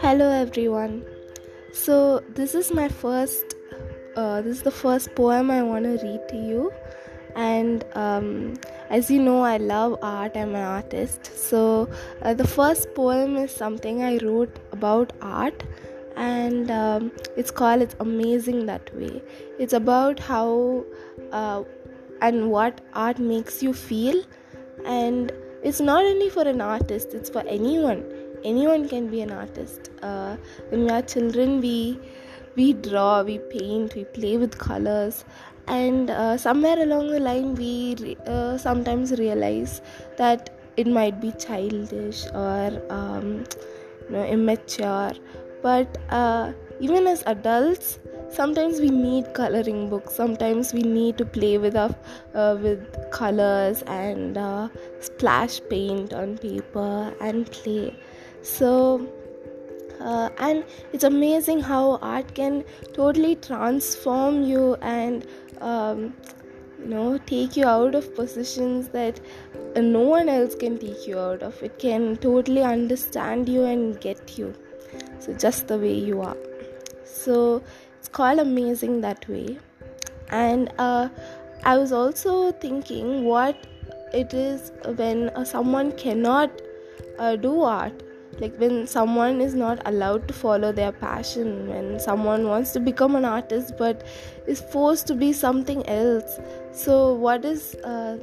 Hello everyone. So this is my first. Uh, this is the first poem I want to read to you, and um, as you know, I love art. I'm an artist. So uh, the first poem is something I wrote about art, and um, it's called "It's Amazing That Way." It's about how uh, and what art makes you feel, and it's not only for an artist; it's for anyone. Anyone can be an artist. Uh, when we are children we we draw we paint we play with colors. And uh, somewhere along the line we re- uh, sometimes realize that it might be childish or um, you know immature. But uh, even as adults sometimes we need coloring books. Sometimes we need to play with our, uh, with colors and uh, splash paint on paper and play. So uh, and it's amazing how art can totally transform you and um, you know take you out of positions that uh, no one else can take you out of. It can totally understand you and get you. So just the way you are so it's quite amazing that way. And uh, i was also thinking what it is when uh, someone cannot uh, do art. Like when someone is not allowed to follow their passion when someone wants to become an artist but is forced to be something else. So what is uh,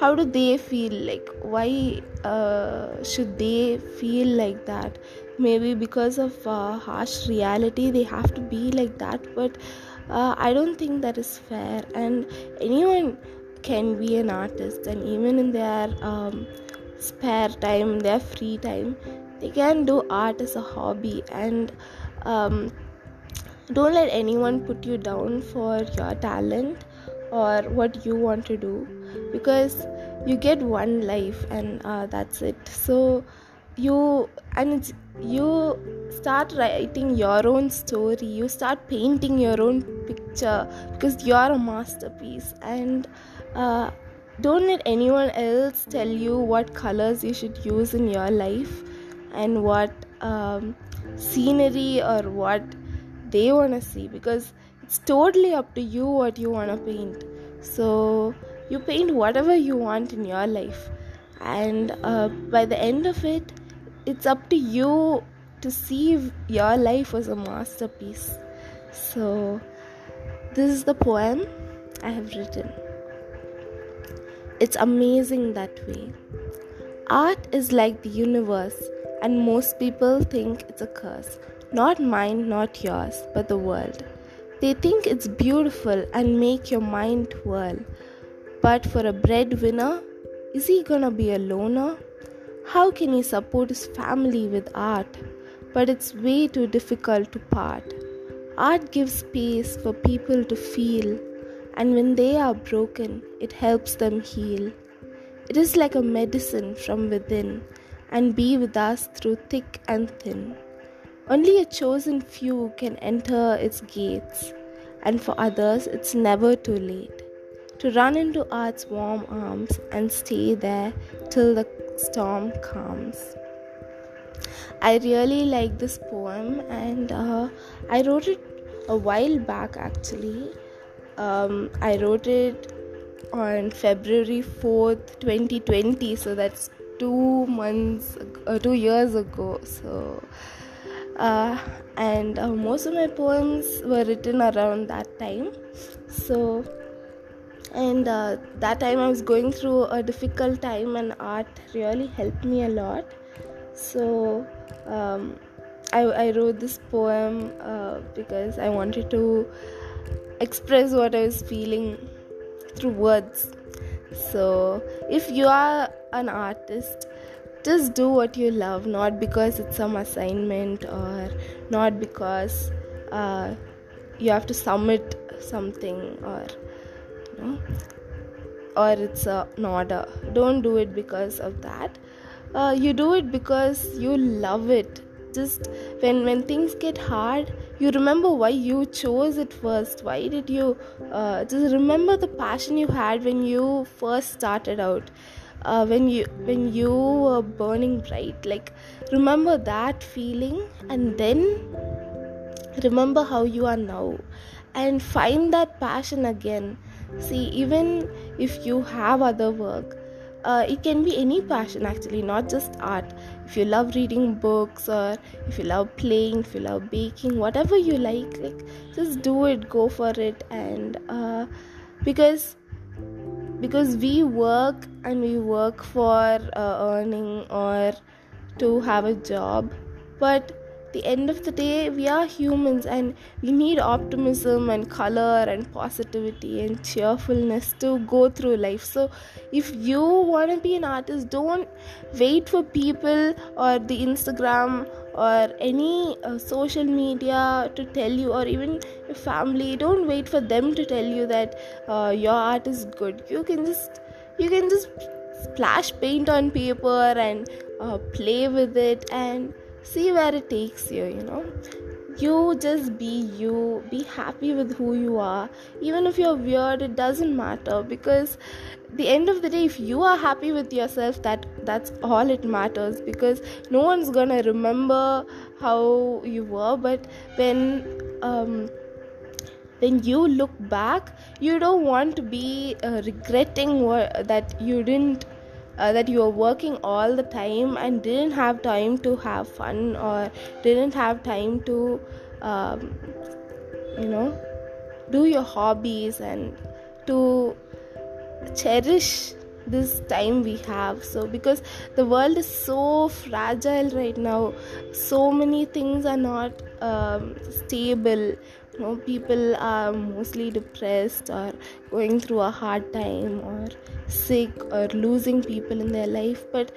how do they feel? Like why uh, should they feel like that maybe because of uh, harsh reality they have to be like that but uh, i don't think that is fair. And anyone can be an artist and even in their um, spare time their free time they can do art as a hobby. And um, don't let anyone put you down for your talent or what you want to do because you get one life and uh, that's it. So you and you start writing your own story you start painting your own picture because you're a masterpiece. And uh, don't let anyone else tell you what colors you should use in your life and what um, scenery or what they want to see because it's totally up to you what you want to paint. So you paint whatever you want in your life. And uh, by the end of it it's up to you to see if your life as a masterpiece so this is the poem i have written it's amazing that way art is like the universe and most people think it's a curse. Not mine, not yours, but the world. They think it's beautiful and make your mind whirl. But for a breadwinner, is he gonna be a loner? How can he support his family with art? But it's way too difficult to part. Art gives space for people to feel, and when they are broken, it helps them heal. It is like a medicine from within and be with us through thick and thin. Only a chosen few can enter its gates, and for others, it's never too late to run into art's warm arms and stay there till the storm calms. I really like this poem, and uh, I wrote it a while back actually. Um, I wrote it on February 4th, 2020, so that's two months uh, two years ago so uh, and uh, most of my poems were written around that time so and uh, that time i was going through a difficult time and art really helped me a lot. So um, I, I, wrote this poem uh, because i wanted to express what i was feeling through words. So if you are an artist just do what you love not because it's some assignment or not because uh, you have to submit something or or it's a, an order don't do it because of that. Uh, you do it because you love it. Just when when things get hard you remember why you chose it first. Why did you uh, just remember the passion you had when you first started out. Uh, when you when you were burning bright. Like remember that feeling and then remember how you are now. And find that passion again see even if you have other work uh, it can be any passion actually not just art. If you love reading books or if you love playing if you love baking whatever you like like just do it go for it. And uh, because because we work and we work for uh, earning or to have a job but the end of the day we are humans and we need optimism and color and positivity and cheerfulness to go through life. So if you want to be an artist don't wait for people or the instagram or any uh, social media to tell you or even your family. Don't wait for them to tell you that uh, your art is good. You can just you can just splash paint on paper and uh, play with it and see where it takes you you know. You just be you be happy with who you are. Even if you're weird it doesn't matter because the end of the day if you are happy with yourself that that's all it matters because no one's gonna remember how you were. But when um when you look back you don't want to be uh, regretting what, that you didn't uh, that you were working all the time and didn't have time to have fun or didn't have time to um, you know do your hobbies and to cherish this time we have. So because the world is so fragile right now so many things are not um, stable you know people are mostly depressed or going through a hard time or sick or losing people in their life but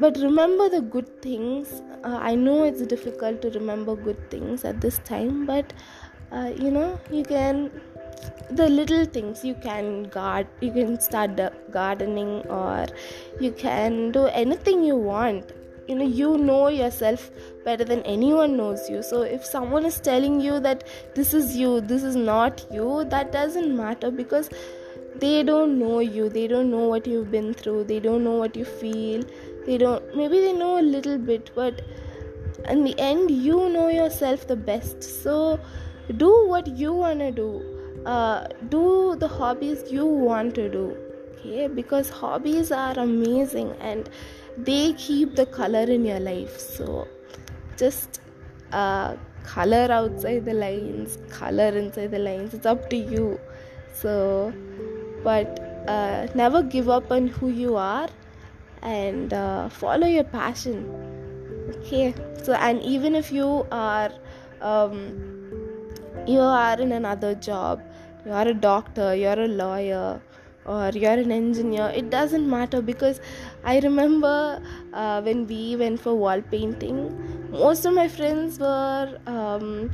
but remember the good things. Uh, i know it's difficult to remember good things at this time but uh, you know you can the little things you can guard you can start gardening or you can do anything you want you know you know yourself better than anyone knows you. So if someone is telling you that this is you this is not you that doesn't matter because they don't know you. They don't know what you've been through. They don't know what you feel. They don't maybe they know a little bit but in the end you know yourself the best. So do what you want to do. Uh, do the hobbies you want to do. Okay? Because hobbies are amazing and they keep the color in your life. So just uh, color outside the lines color inside the lines it's up to you. So but uh, never give up on who you are and uh, follow your passion. Okay? So and even if you are um, you are in another job you are a doctor you're a lawyer or you're an engineer it doesn't matter because i remember uh, when we went for wall painting most of my friends were um,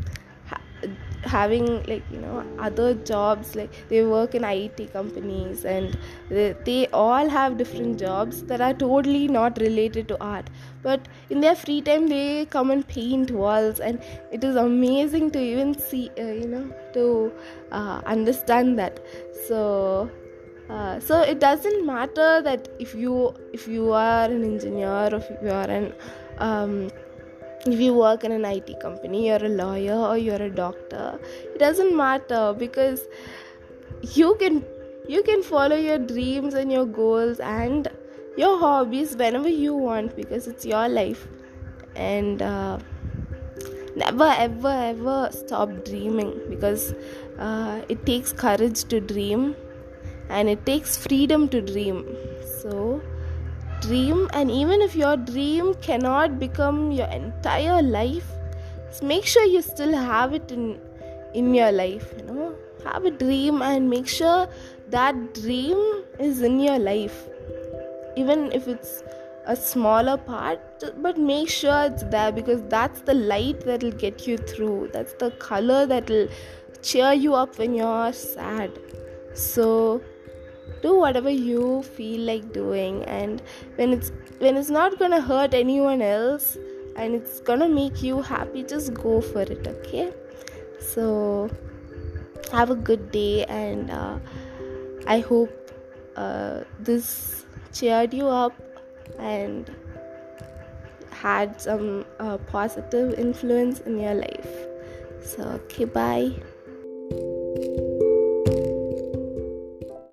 having like you know other jobs like they work in IT companies and they, they, all have different jobs that are totally not related to art. But in their free time they come and paint walls and it is amazing to even see uh, you know to uh, understand that. So uh, so it doesn't matter that if you if you are an engineer or if you are an um, if you work in an IT company, you're a lawyer or you're a doctor, it doesn't matter because you can you can follow your dreams and your goals and your hobbies whenever you want because it's your life. And uh, never ever ever stop dreaming because uh, it takes courage to dream and it takes freedom to dream. So dream and even if your dream cannot become your entire life make sure you still have it in in your life you know. Have a dream and make sure that dream is in your life. Even if it's a smaller part but make sure it's there because that's the light that will get you through. That's the color that will cheer you up when you're sad. So do whatever you feel like doing and when it's when it's not gonna hurt anyone else and it's gonna make you happy just go for it okay so have a good day and uh, i hope uh, this cheered you up and had some uh, positive influence in your life. So, okay, bye.